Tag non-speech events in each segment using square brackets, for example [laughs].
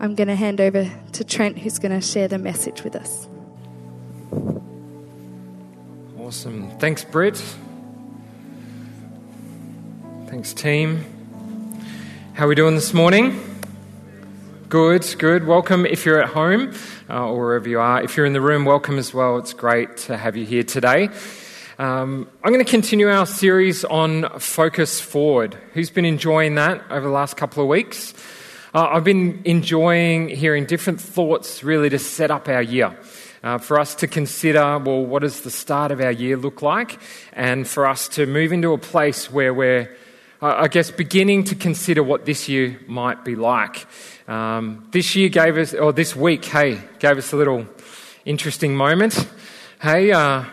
I'm going to hand over to Trent, who's going to share the message with us. Awesome. Thanks, Britt. Thanks, team. How are we doing this morning? Good, good. Welcome if you're at home uh, or wherever you are. If you're in the room, welcome as well. It's great to have you here today. Um, I'm going to continue our series on Focus Forward. Who's been enjoying that over the last couple of weeks? Uh, I've been enjoying hearing different thoughts really to set up our year. Uh, for us to consider, well, what does the start of our year look like? And for us to move into a place where we're I guess, beginning to consider what this year might be like. Um, this year gave us, or this week, hey, gave us a little interesting moment. Hey, uh,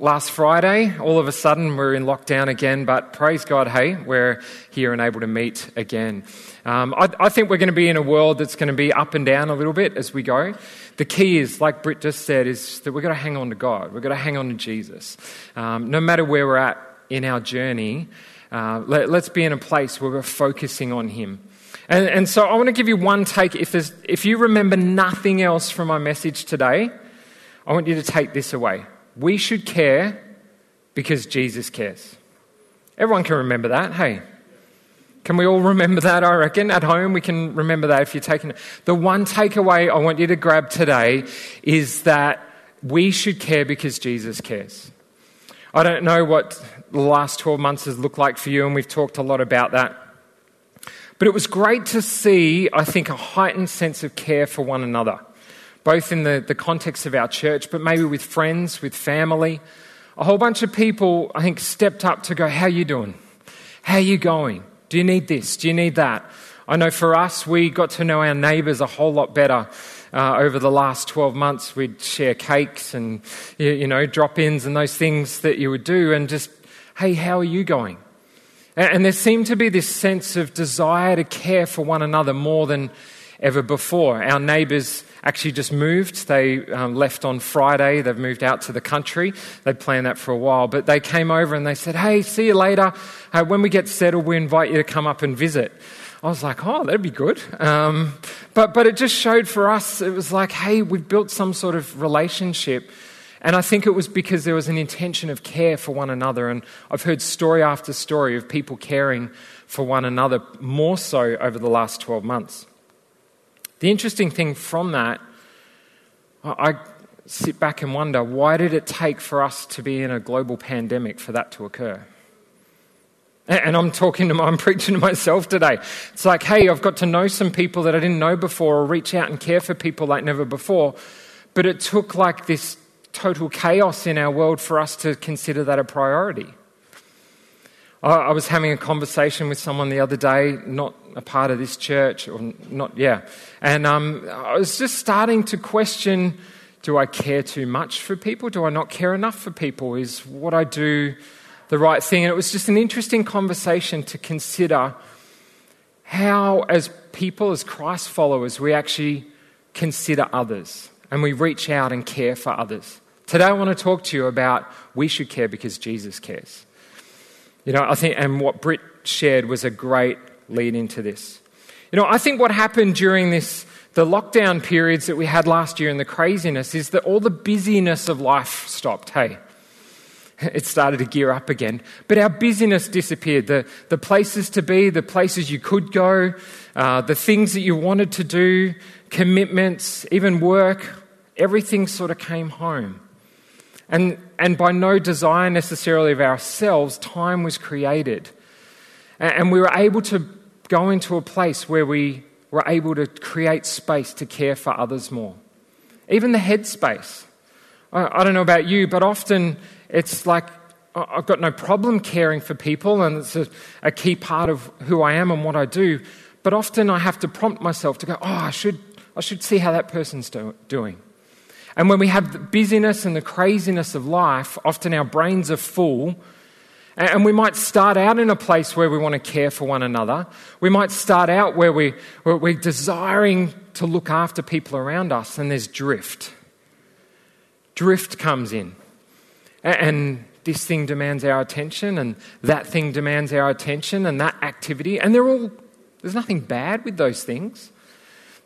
last Friday, all of a sudden we're in lockdown again, but praise God, hey, we're here and able to meet again. Um, I, I, think we're going to be in a world that's going to be up and down a little bit as we go. The key is, like Britt just said, is that we've got to hang on to God. We've got to hang on to Jesus. Um, no matter where we're at in our journey, uh, let, us be in a place where we're focusing on Him. And, and so I want to give you one take. If, if you remember nothing else from my message today, I want you to take this away. We should care because Jesus cares. Everyone can remember that, hey? Can we all remember that, I reckon? At home, we can remember that if you're taking it. The one takeaway I want you to grab today is that we should care because Jesus cares. I don't know what the last 12 months has looked like for you, and we've talked a lot about that. But it was great to see, I think, a heightened sense of care for one another, both in the, the context of our church, but maybe with friends, with family. A whole bunch of people, I think, stepped up to go, How you doing? How you going? Do you need this? Do you need that? I know for us, we got to know our neighbours a whole lot better uh, over the last 12 months. We'd share cakes and, you know, drop ins and those things that you would do, and just hey, how are you going? And there seemed to be this sense of desire to care for one another more than ever before. Our neighbours actually just moved. They um, left on Friday. They've moved out to the country. They'd planned that for a while. But they came over and they said, Hey, see you later. Uh, when we get settled, we invite you to come up and visit. I was like, Oh, that'd be good. Um, but, but it just showed for us, it was like, Hey, we've built some sort of relationship and I think it was because there was an intention of care for one another. And I've heard story after story of people caring for one another more so over the last 12 months. The interesting thing from that, I sit back and wonder why did it take for us to be in a global pandemic for that to occur? And I'm talking to, my, I'm preaching to myself today. It's like, hey, I've got to know some people that I didn't know before, or reach out and care for people like never before. But it took like this total chaos in our world for us to consider that a priority. I was having a conversation with someone the other day, not a part of this church, or not, yeah. And um, I was just starting to question do I care too much for people? Do I not care enough for people? Is what I do the right thing? And it was just an interesting conversation to consider how, as people, as Christ followers, we actually consider others and we reach out and care for others. Today, I want to talk to you about we should care because Jesus cares. You know, I think, and what Britt shared was a great lead into this. You know, I think what happened during this, the lockdown periods that we had last year and the craziness is that all the busyness of life stopped. Hey, [laughs] it started to gear up again. But our busyness disappeared. The, the places to be, the places you could go, uh, the things that you wanted to do, commitments, even work, everything sort of came home. And, and by no desire necessarily of ourselves, time was created. And we were able to go into a place where we were able to create space to care for others more. Even the headspace. I don't know about you, but often it's like I've got no problem caring for people, and it's a, a key part of who I am and what I do. But often I have to prompt myself to go, oh, I should, I should see how that person's do- doing. And when we have the busyness and the craziness of life, often our brains are full. And we might start out in a place where we want to care for one another. We might start out where, we, where we're desiring to look after people around us, and there's drift. Drift comes in. And this thing demands our attention, and that thing demands our attention, and that activity. And they're all, there's nothing bad with those things.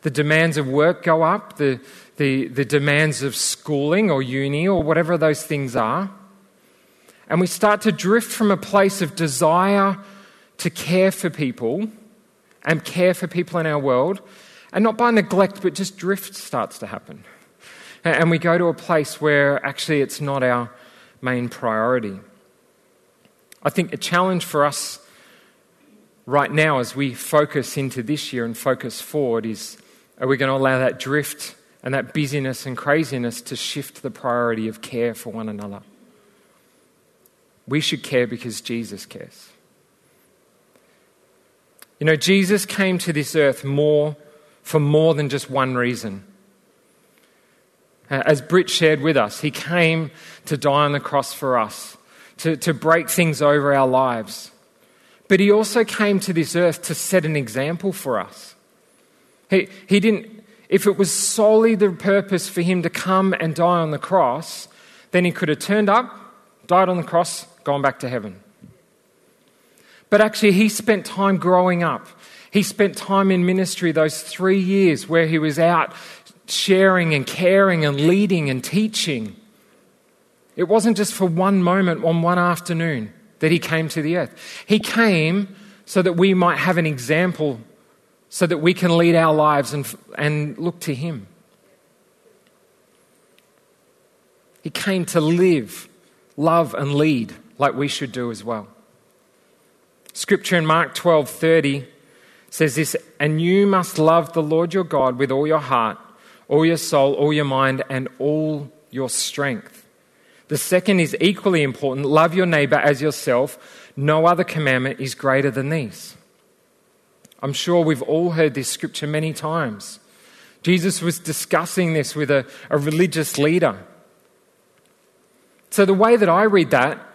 The demands of work go up, the, the, the demands of schooling or uni or whatever those things are. And we start to drift from a place of desire to care for people and care for people in our world. And not by neglect, but just drift starts to happen. And we go to a place where actually it's not our main priority. I think a challenge for us right now as we focus into this year and focus forward is are we going to allow that drift and that busyness and craziness to shift the priority of care for one another. We should care because Jesus cares. You know, Jesus came to this earth more for more than just one reason. Uh, as Britt shared with us, he came to die on the cross for us, to, to break things over our lives. But he also came to this earth to set an example for us. He, he didn't if it was solely the purpose for him to come and die on the cross, then he could have turned up, died on the cross, gone back to heaven. But actually, he spent time growing up. He spent time in ministry those three years where he was out sharing and caring and leading and teaching. It wasn't just for one moment on one afternoon that he came to the earth. He came so that we might have an example so that we can lead our lives and, and look to Him. He came to live, love, and lead like we should do as well. Scripture in Mark 12 30 says this, and you must love the Lord your God with all your heart, all your soul, all your mind, and all your strength. The second is equally important love your neighbor as yourself. No other commandment is greater than these. I'm sure we've all heard this scripture many times. Jesus was discussing this with a, a religious leader. So, the way that I read that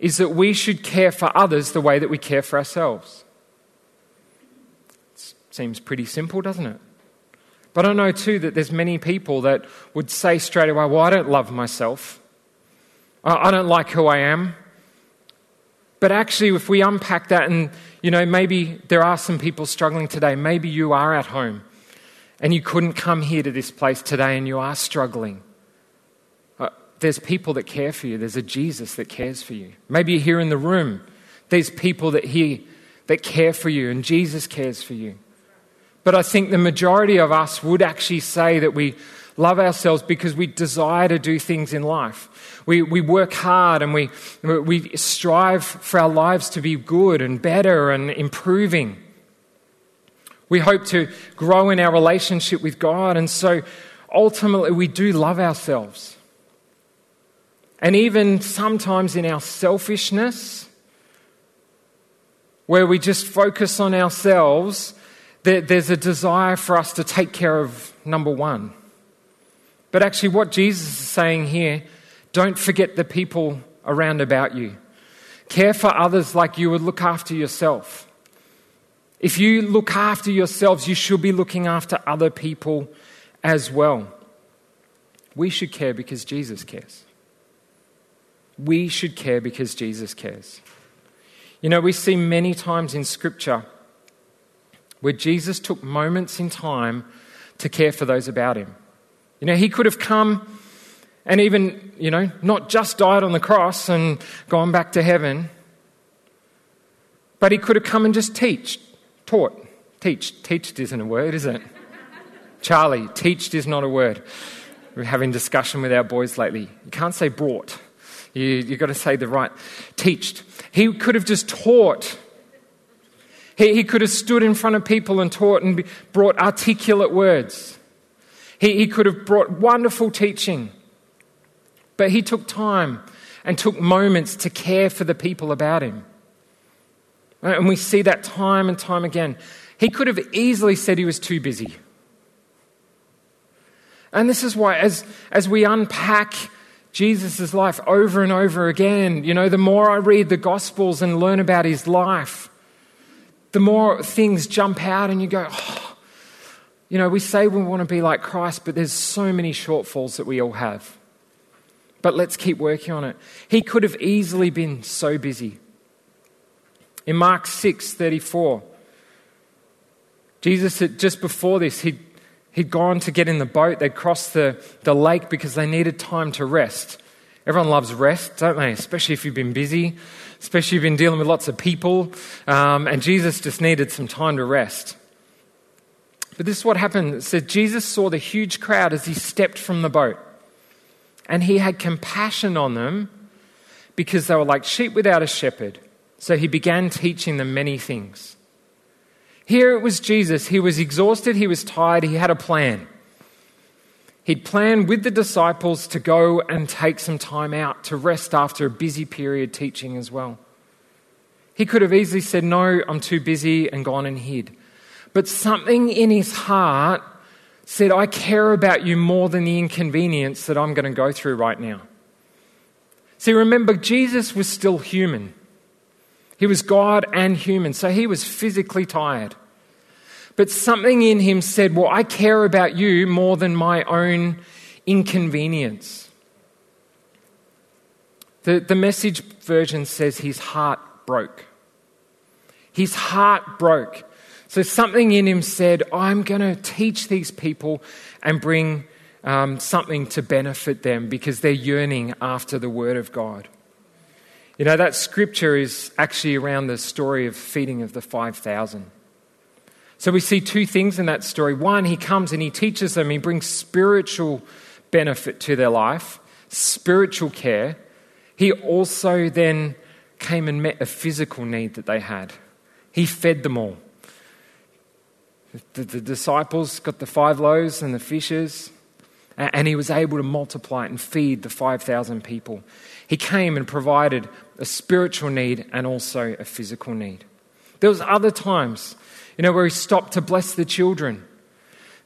is that we should care for others the way that we care for ourselves. It seems pretty simple, doesn't it? But I know too that there's many people that would say straight away, Well, I don't love myself. I don't like who I am. But actually, if we unpack that, and you know, maybe there are some people struggling today, maybe you are at home and you couldn't come here to this place today and you are struggling. Uh, there's people that care for you, there's a Jesus that cares for you. Maybe you're here in the room, there's people that here that care for you, and Jesus cares for you. But I think the majority of us would actually say that we love ourselves because we desire to do things in life. We, we work hard and we, we strive for our lives to be good and better and improving. We hope to grow in our relationship with God, and so ultimately we do love ourselves. And even sometimes in our selfishness, where we just focus on ourselves, there's a desire for us to take care of number one. But actually, what Jesus is saying here don't forget the people around about you. Care for others like you would look after yourself. If you look after yourselves, you should be looking after other people as well. We should care because Jesus cares. We should care because Jesus cares. You know, we see many times in Scripture where Jesus took moments in time to care for those about him. You know, he could have come and even, you know, not just died on the cross and gone back to heaven, but he could have come and just teach, taught. Teach. Teached isn't a word, is it? [laughs] Charlie, teached is not a word. We're having discussion with our boys lately. You can't say brought. You, you've got to say the right. Teached. He could have just taught. He, he could have stood in front of people and taught and brought articulate words. He, he could have brought wonderful teaching, but he took time and took moments to care for the people about him. And we see that time and time again. He could have easily said he was too busy. And this is why, as, as we unpack Jesus' life over and over again, you know, the more I read the Gospels and learn about his life, the more things jump out and you go, oh, you know, we say we want to be like Christ, but there's so many shortfalls that we all have. But let's keep working on it. He could have easily been so busy. In Mark 6 34, Jesus, had, just before this, he'd, he'd gone to get in the boat. They'd crossed the, the lake because they needed time to rest. Everyone loves rest, don't they? Especially if you've been busy, especially if you've been dealing with lots of people. Um, and Jesus just needed some time to rest. But this is what happened. It said Jesus saw the huge crowd as he stepped from the boat. And he had compassion on them because they were like sheep without a shepherd. So he began teaching them many things. Here it was Jesus. He was exhausted, he was tired, he had a plan. He'd planned with the disciples to go and take some time out to rest after a busy period teaching as well. He could have easily said, No, I'm too busy, and gone and hid. But something in his heart said, I care about you more than the inconvenience that I'm going to go through right now. See, remember, Jesus was still human. He was God and human, so he was physically tired. But something in him said, Well, I care about you more than my own inconvenience. The, the message version says his heart broke. His heart broke. So something in him said, I'm going to teach these people and bring um, something to benefit them because they're yearning after the word of God. You know, that scripture is actually around the story of feeding of the 5,000. So we see two things in that story. One, he comes and he teaches them, he brings spiritual benefit to their life, spiritual care. He also then came and met a physical need that they had. He fed them all. The, the disciples got the five loaves and the fishes, and he was able to multiply and feed the 5,000 people. He came and provided a spiritual need and also a physical need. There was other times, you know, where he stopped to bless the children.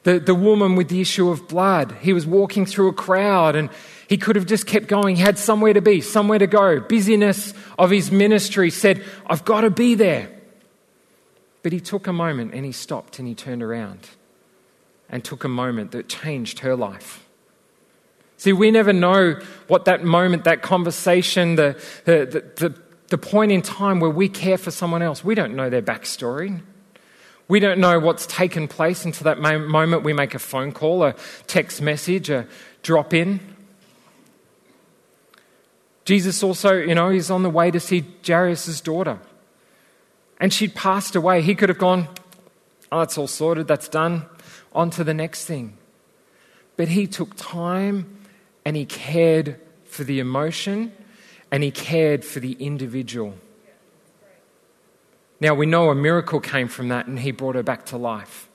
The, the woman with the issue of blood, he was walking through a crowd and he could have just kept going. He had somewhere to be, somewhere to go. Busyness of his ministry said, I've got to be there. But he took a moment and he stopped and he turned around and took a moment that changed her life. See, we never know what that moment, that conversation, the, the, the, the, point in time where we care for someone else, we don't know their backstory. We don't know what's taken place until that moment we make a phone call, a text message, a drop in. Jesus also, you know, he's on the way to see Jairus' daughter. And she'd passed away. He could have gone, oh, that's all sorted, that's done, on to the next thing. But he took time and he cared for the emotion and he cared for the individual. Now, we know a miracle came from that and he brought her back to life.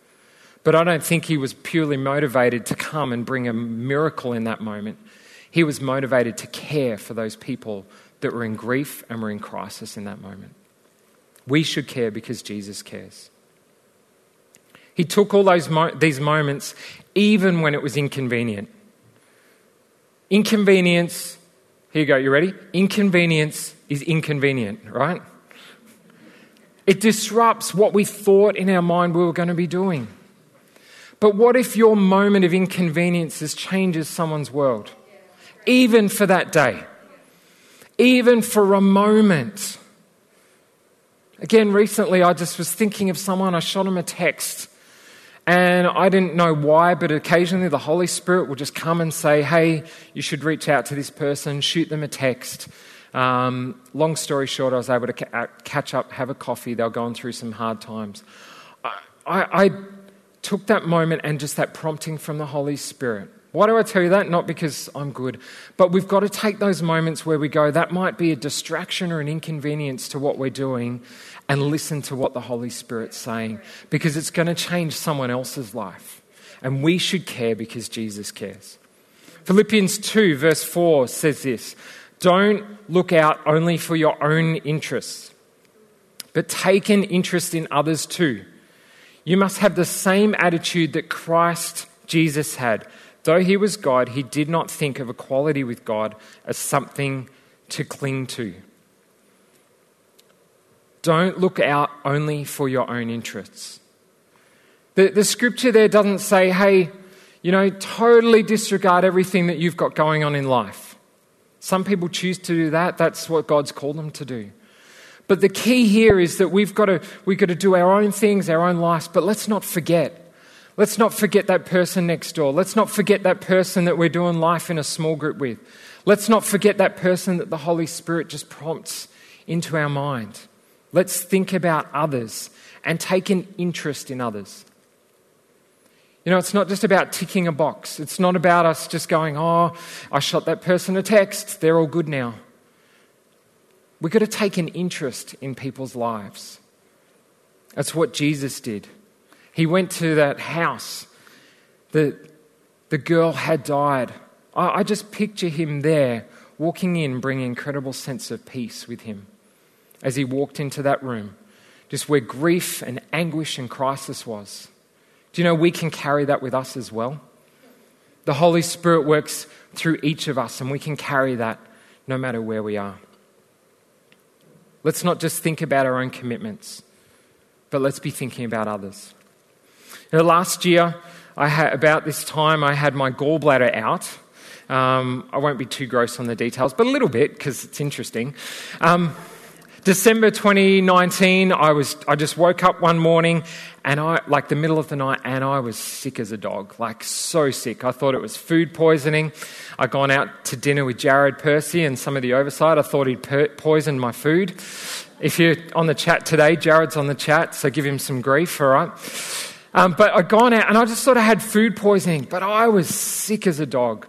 But I don't think he was purely motivated to come and bring a miracle in that moment. He was motivated to care for those people that were in grief and were in crisis in that moment. We should care because Jesus cares. He took all those mo- these moments even when it was inconvenient. Inconvenience, here you go, you ready? Inconvenience is inconvenient, right? It disrupts what we thought in our mind we were going to be doing. But what if your moment of inconveniences changes someone's world? Even for that day, even for a moment. Again, recently I just was thinking of someone, I shot him a text and I didn't know why, but occasionally the Holy Spirit will just come and say, hey, you should reach out to this person, shoot them a text. Um, long story short, I was able to ca- uh, catch up, have a coffee. They were going through some hard times. I, I, I took that moment and just that prompting from the Holy Spirit. Why do I tell you that? Not because I'm good, but we've got to take those moments where we go, that might be a distraction or an inconvenience to what we're doing, and listen to what the Holy Spirit's saying because it's going to change someone else's life. And we should care because Jesus cares. Philippians 2, verse 4 says this Don't look out only for your own interests, but take an interest in others too. You must have the same attitude that Christ Jesus had. Though he was God, he did not think of equality with God as something to cling to. Don't look out only for your own interests. The, the scripture there doesn't say, hey, you know, totally disregard everything that you've got going on in life. Some people choose to do that. That's what God's called them to do. But the key here is that we've got to, we've got to do our own things, our own lives, but let's not forget. Let's not forget that person next door. Let's not forget that person that we're doing life in a small group with. Let's not forget that person that the Holy Spirit just prompts into our mind. Let's think about others and take an interest in others. You know, it's not just about ticking a box. It's not about us just going, oh, I shot that person a text. They're all good now. We've got to take an interest in people's lives. That's what Jesus did. He went to that house. The, the girl had died. I, I just picture him there walking in, bringing incredible sense of peace with him as he walked into that room, just where grief and anguish and crisis was. Do you know we can carry that with us as well? The Holy Spirit works through each of us, and we can carry that no matter where we are. Let's not just think about our own commitments, but let's be thinking about others. Know, last year, I had, about this time, I had my gallbladder out. Um, I won't be too gross on the details, but a little bit because it's interesting. Um, December 2019, I, was, I just woke up one morning and I, like the middle of the night, and I was sick as a dog, like so sick. I thought it was food poisoning. I'd gone out to dinner with Jared Percy and some of the oversight. I thought he'd per- poisoned my food. If you're on the chat today, Jared's on the chat, so give him some grief, all right? Um, but I'd gone out and I just sort of had food poisoning, but I was sick as a dog.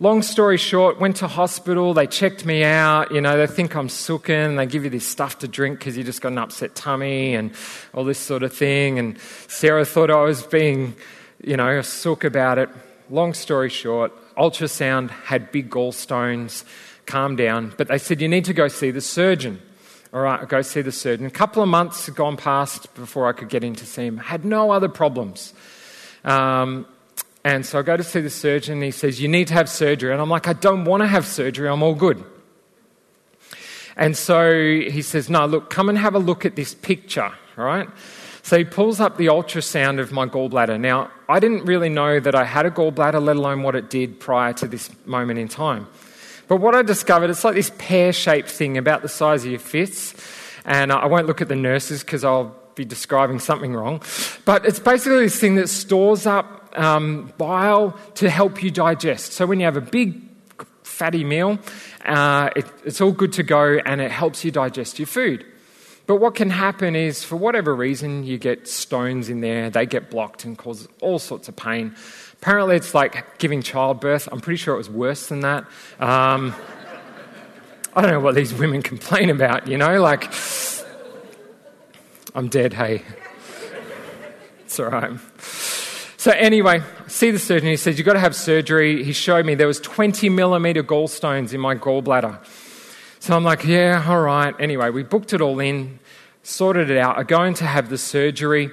Long story short, went to hospital. They checked me out. You know, they think I'm sooking. They give you this stuff to drink because you just got an upset tummy and all this sort of thing. And Sarah thought I was being, you know, a sook about it. Long story short, ultrasound had big gallstones. Calm down. But they said, you need to go see the surgeon. All right, I'll go see the surgeon. A couple of months had gone past before I could get in to see him. Had no other problems. Um, and so I go to see the surgeon, and he says, You need to have surgery. And I'm like, I don't want to have surgery, I'm all good. And so he says, No, look, come and have a look at this picture, all right? So he pulls up the ultrasound of my gallbladder. Now, I didn't really know that I had a gallbladder, let alone what it did prior to this moment in time. But what I discovered, it's like this pear shaped thing about the size of your fists. And I won't look at the nurses because I'll be describing something wrong. But it's basically this thing that stores up um, bile to help you digest. So when you have a big fatty meal, uh, it, it's all good to go and it helps you digest your food. But what can happen is, for whatever reason, you get stones in there, they get blocked and cause all sorts of pain. Apparently, it's like giving childbirth. I'm pretty sure it was worse than that. Um, I don't know what these women complain about, you know, like, I'm dead, hey. It's all right. So anyway, see the surgeon. He says, you've got to have surgery. He showed me there was 20 millimeter gallstones in my gallbladder. So I'm like, yeah, all right. Anyway, we booked it all in, sorted it out. I'm going to have the surgery.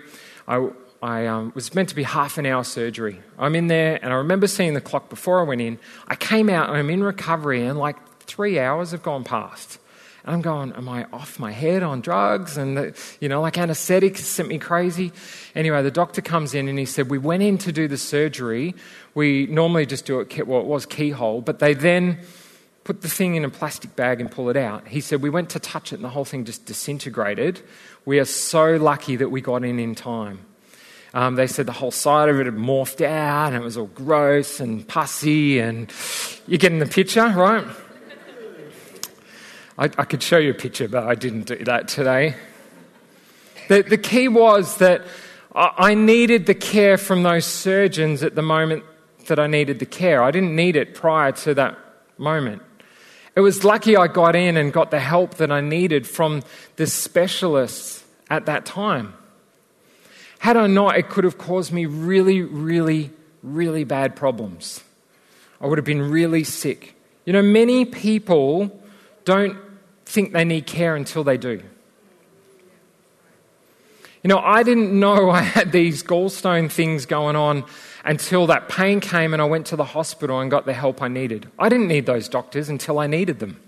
I, I um, was meant to be half an hour surgery. I'm in there, and I remember seeing the clock before I went in. I came out, and I'm in recovery, and like three hours have gone past. And I'm going, am I off my head on drugs? And, the, you know, like anesthetics sent me crazy. Anyway, the doctor comes in and he said, we went in to do the surgery. We normally just do it, well, it was keyhole, but they then put the thing in a plastic bag and pull it out. He said, we went to touch it and the whole thing just disintegrated. We are so lucky that we got in in time. Um, they said the whole side of it had morphed out and it was all gross and pussy and you're getting the picture, right? I, I could show you a picture, but I didn't do that today. The, the key was that I needed the care from those surgeons at the moment that I needed the care. I didn't need it prior to that moment. It was lucky I got in and got the help that I needed from the specialists at that time. Had I not, it could have caused me really, really, really bad problems. I would have been really sick. You know, many people don't think they need care until they do. You know, I didn't know [laughs] I had these gallstone things going on until that pain came and I went to the hospital and got the help I needed. I didn't need those doctors until I needed them.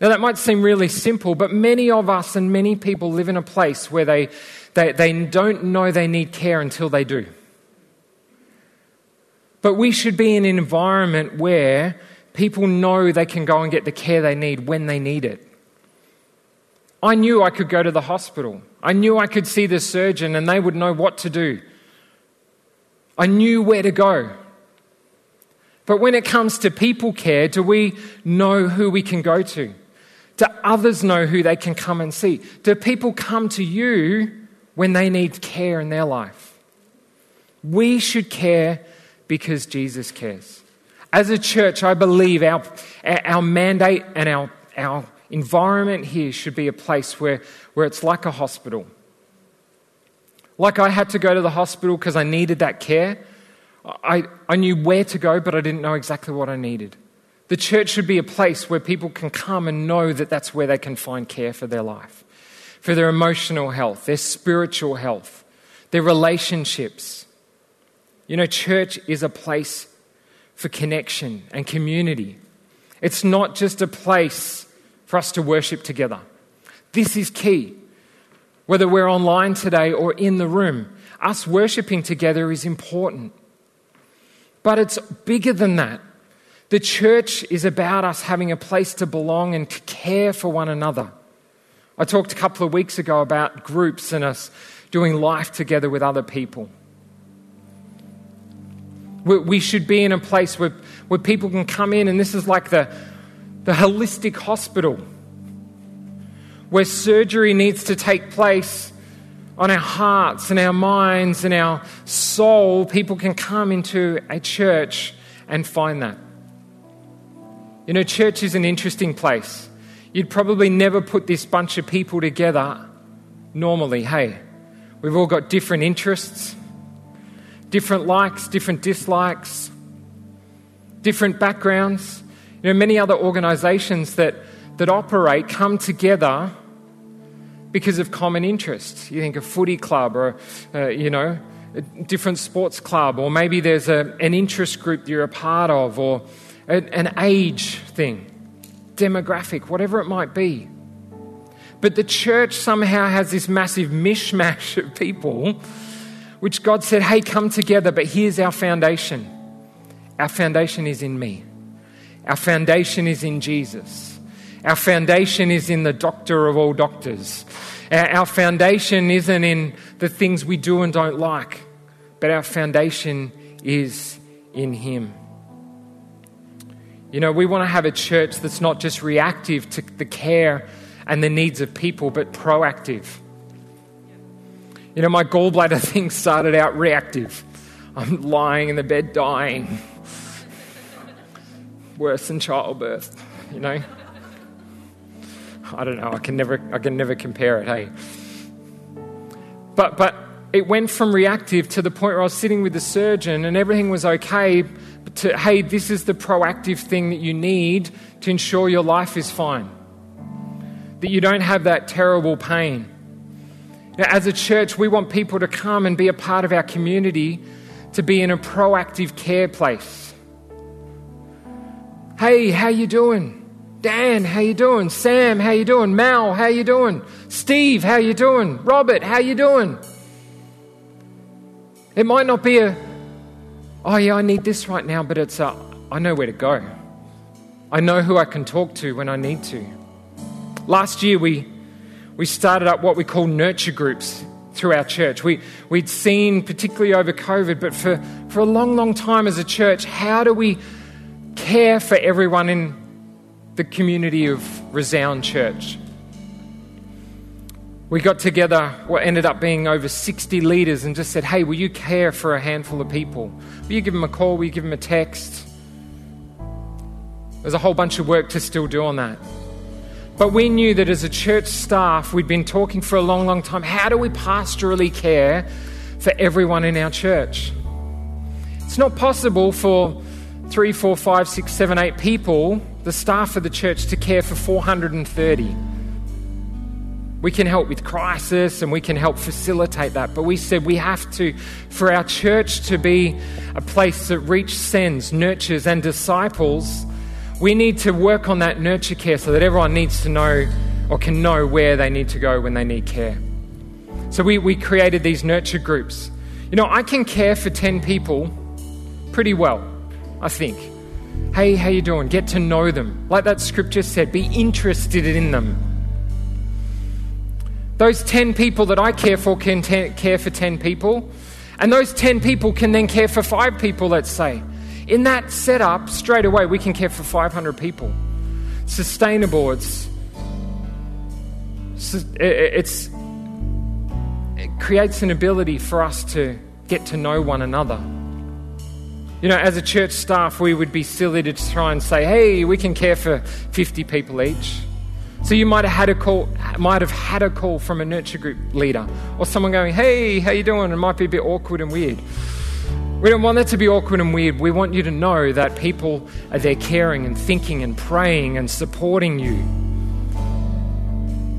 Now, that might seem really simple, but many of us and many people live in a place where they, they, they don't know they need care until they do. But we should be in an environment where people know they can go and get the care they need when they need it. I knew I could go to the hospital. I knew I could see the surgeon and they would know what to do. I knew where to go. But when it comes to people care, do we know who we can go to? Do others know who they can come and see? Do people come to you when they need care in their life? We should care because Jesus cares. As a church, I believe our, our mandate and our, our environment here should be a place where, where it's like a hospital. Like I had to go to the hospital because I needed that care. I, I knew where to go, but I didn't know exactly what I needed. The church should be a place where people can come and know that that's where they can find care for their life, for their emotional health, their spiritual health, their relationships. You know, church is a place for connection and community. It's not just a place for us to worship together. This is key. Whether we're online today or in the room, us worshiping together is important. But it's bigger than that. The church is about us having a place to belong and to care for one another. I talked a couple of weeks ago about groups and us doing life together with other people. We should be in a place where, where people can come in, and this is like the, the holistic hospital where surgery needs to take place on our hearts and our minds and our soul. People can come into a church and find that. You know, church is an interesting place. You'd probably never put this bunch of people together normally. Hey, we've all got different interests, different likes, different dislikes, different backgrounds. You know, many other organizations that, that operate come together because of common interests. You think a footy club or, uh, you know, a different sports club, or maybe there's a, an interest group you're a part of, or an age thing, demographic, whatever it might be. But the church somehow has this massive mishmash of people, which God said, hey, come together, but here's our foundation. Our foundation is in me, our foundation is in Jesus. Our foundation is in the doctor of all doctors. Our foundation isn't in the things we do and don't like, but our foundation is in Him. You know, we want to have a church that's not just reactive to the care and the needs of people, but proactive. You know, my gallbladder [laughs] thing started out reactive. I'm lying in the bed dying. [laughs] Worse than childbirth, you know? I don't know, I can never I can never compare it, hey. But but it went from reactive to the point where I was sitting with the surgeon and everything was okay to, hey, this is the proactive thing that you need to ensure your life is fine, that you don't have that terrible pain. Now, as a church, we want people to come and be a part of our community, to be in a proactive care place. Hey, how you doing? Dan, how you doing? Sam, how you doing? Mal, how you doing? Steve, how you doing? Robert, how you doing? It might not be a oh, yeah, I need this right now, but it's, uh, I know where to go. I know who I can talk to when I need to. Last year, we, we started up what we call nurture groups through our church. We, we'd seen, particularly over COVID, but for, for a long, long time as a church, how do we care for everyone in the community of Resound Church? We got together what ended up being over 60 leaders and just said, hey, will you care for a handful of people? Will you give them a call? Will you give them a text? There's a whole bunch of work to still do on that. But we knew that as a church staff, we'd been talking for a long, long time. How do we pastorally care for everyone in our church? It's not possible for three, four, five, six, seven, eight people, the staff of the church, to care for 430. We can help with crisis and we can help facilitate that. But we said we have to, for our church to be a place that reach, sends, nurtures, and disciples, we need to work on that nurture care so that everyone needs to know or can know where they need to go when they need care. So we, we created these nurture groups. You know, I can care for 10 people pretty well, I think. Hey, how you doing? Get to know them. Like that scripture said, be interested in them. Those 10 people that I care for can care for 10 people, and those 10 people can then care for 5 people, let's say. In that setup, straight away, we can care for 500 people. Sustainable, it's, it's, it creates an ability for us to get to know one another. You know, as a church staff, we would be silly to try and say, hey, we can care for 50 people each. So you might have had a call, might have had a call from a nurture group leader or someone going, "Hey, how you doing?" It might be a bit awkward and weird. We don't want that to be awkward and weird. We want you to know that people are there caring and thinking and praying and supporting you.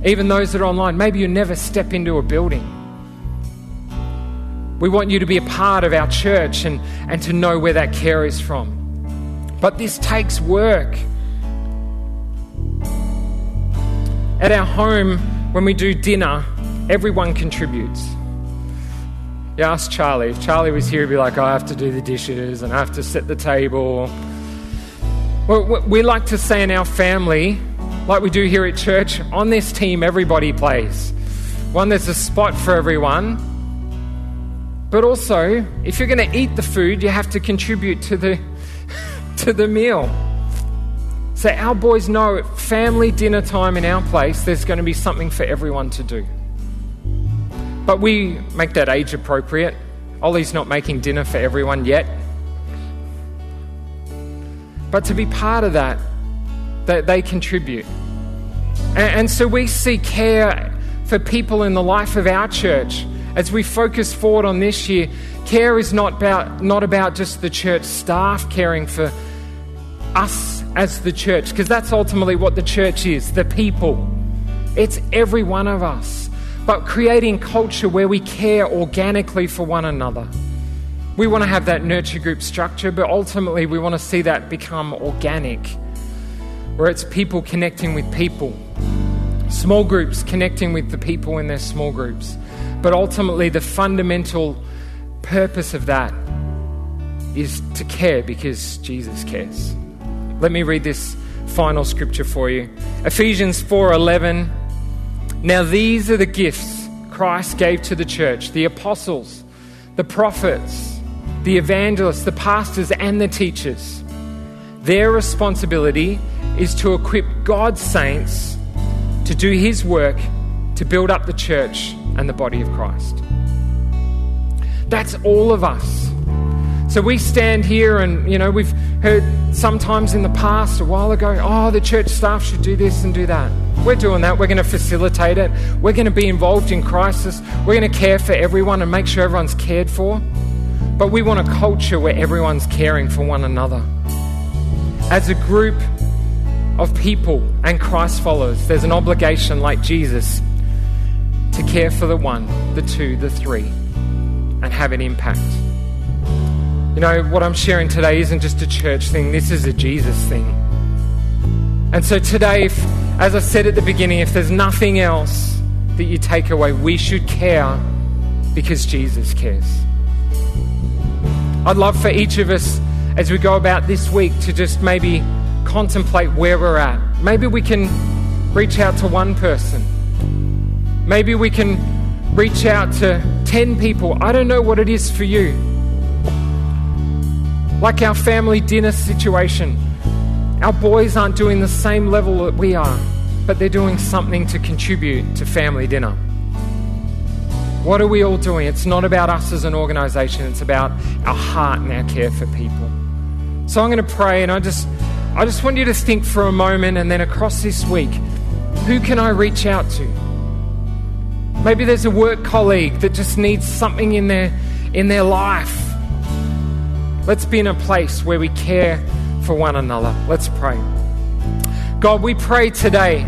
Even those that are online, maybe you never step into a building. We want you to be a part of our church and, and to know where that care is from. But this takes work. At our home, when we do dinner, everyone contributes. You ask Charlie. If Charlie was here, he'd be like, oh, I have to do the dishes and I have to set the table. Well, we like to say in our family, like we do here at church, on this team, everybody plays. One, there's a spot for everyone. But also, if you're going to eat the food, you have to contribute to the, [laughs] to the meal. So our boys know at family dinner time in our place, there's going to be something for everyone to do. But we make that age appropriate. Ollie's not making dinner for everyone yet. But to be part of that, that they contribute. And, and so we see care for people in the life of our church as we focus forward on this year. Care is not about, not about just the church staff caring for us as the church, because that's ultimately what the church is the people. It's every one of us. But creating culture where we care organically for one another. We want to have that nurture group structure, but ultimately we want to see that become organic, where it's people connecting with people, small groups connecting with the people in their small groups. But ultimately, the fundamental purpose of that is to care because Jesus cares. Let me read this final scripture for you. Ephesians 4:11. Now these are the gifts Christ gave to the church, the apostles, the prophets, the evangelists, the pastors and the teachers. Their responsibility is to equip God's saints to do his work to build up the church and the body of Christ. That's all of us. So we stand here and, you know, we've heard sometimes in the past, a while ago, oh, the church staff should do this and do that. We're doing that. We're going to facilitate it. We're going to be involved in crisis. We're going to care for everyone and make sure everyone's cared for. But we want a culture where everyone's caring for one another. As a group of people and Christ followers, there's an obligation like Jesus to care for the one, the two, the three, and have an impact. You know, what I'm sharing today isn't just a church thing, this is a Jesus thing. And so today, if, as I said at the beginning, if there's nothing else that you take away, we should care because Jesus cares. I'd love for each of us, as we go about this week, to just maybe contemplate where we're at. Maybe we can reach out to one person. Maybe we can reach out to 10 people. I don't know what it is for you. Like our family dinner situation, our boys aren't doing the same level that we are, but they're doing something to contribute to family dinner. What are we all doing? It's not about us as an organization, it's about our heart and our care for people. So I'm going to pray and I just I just want you to think for a moment and then across this week, who can I reach out to? Maybe there's a work colleague that just needs something in their in their life Let's be in a place where we care for one another. Let's pray. God, we pray today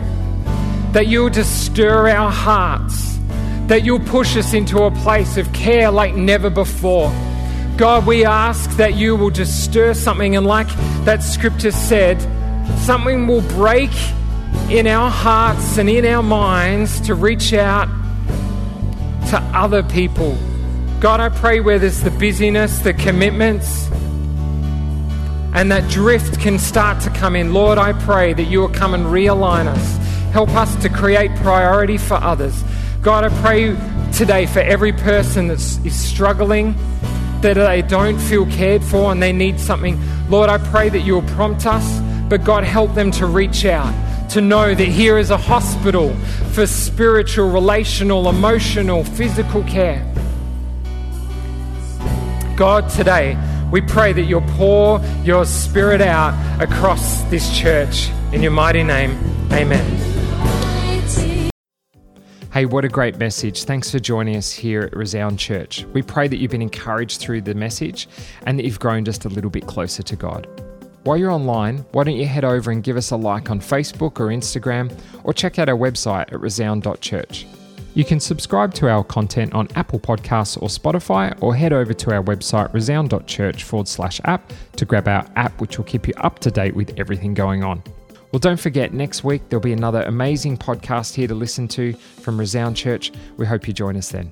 that you'll just stir our hearts, that you'll push us into a place of care like never before. God, we ask that you will just stir something, and like that scripture said, something will break in our hearts and in our minds to reach out to other people. God, I pray where there's the busyness, the commitments, and that drift can start to come in. Lord, I pray that you will come and realign us. Help us to create priority for others. God, I pray today for every person that is struggling, that they don't feel cared for and they need something. Lord, I pray that you will prompt us, but God, help them to reach out to know that here is a hospital for spiritual, relational, emotional, physical care. God, today, we pray that you'll pour your spirit out across this church. In your mighty name, amen. Hey, what a great message. Thanks for joining us here at Resound Church. We pray that you've been encouraged through the message and that you've grown just a little bit closer to God. While you're online, why don't you head over and give us a like on Facebook or Instagram, or check out our website at resound.church. You can subscribe to our content on Apple Podcasts or Spotify, or head over to our website resound.church forward slash app to grab our app, which will keep you up to date with everything going on. Well, don't forget, next week there'll be another amazing podcast here to listen to from Resound Church. We hope you join us then.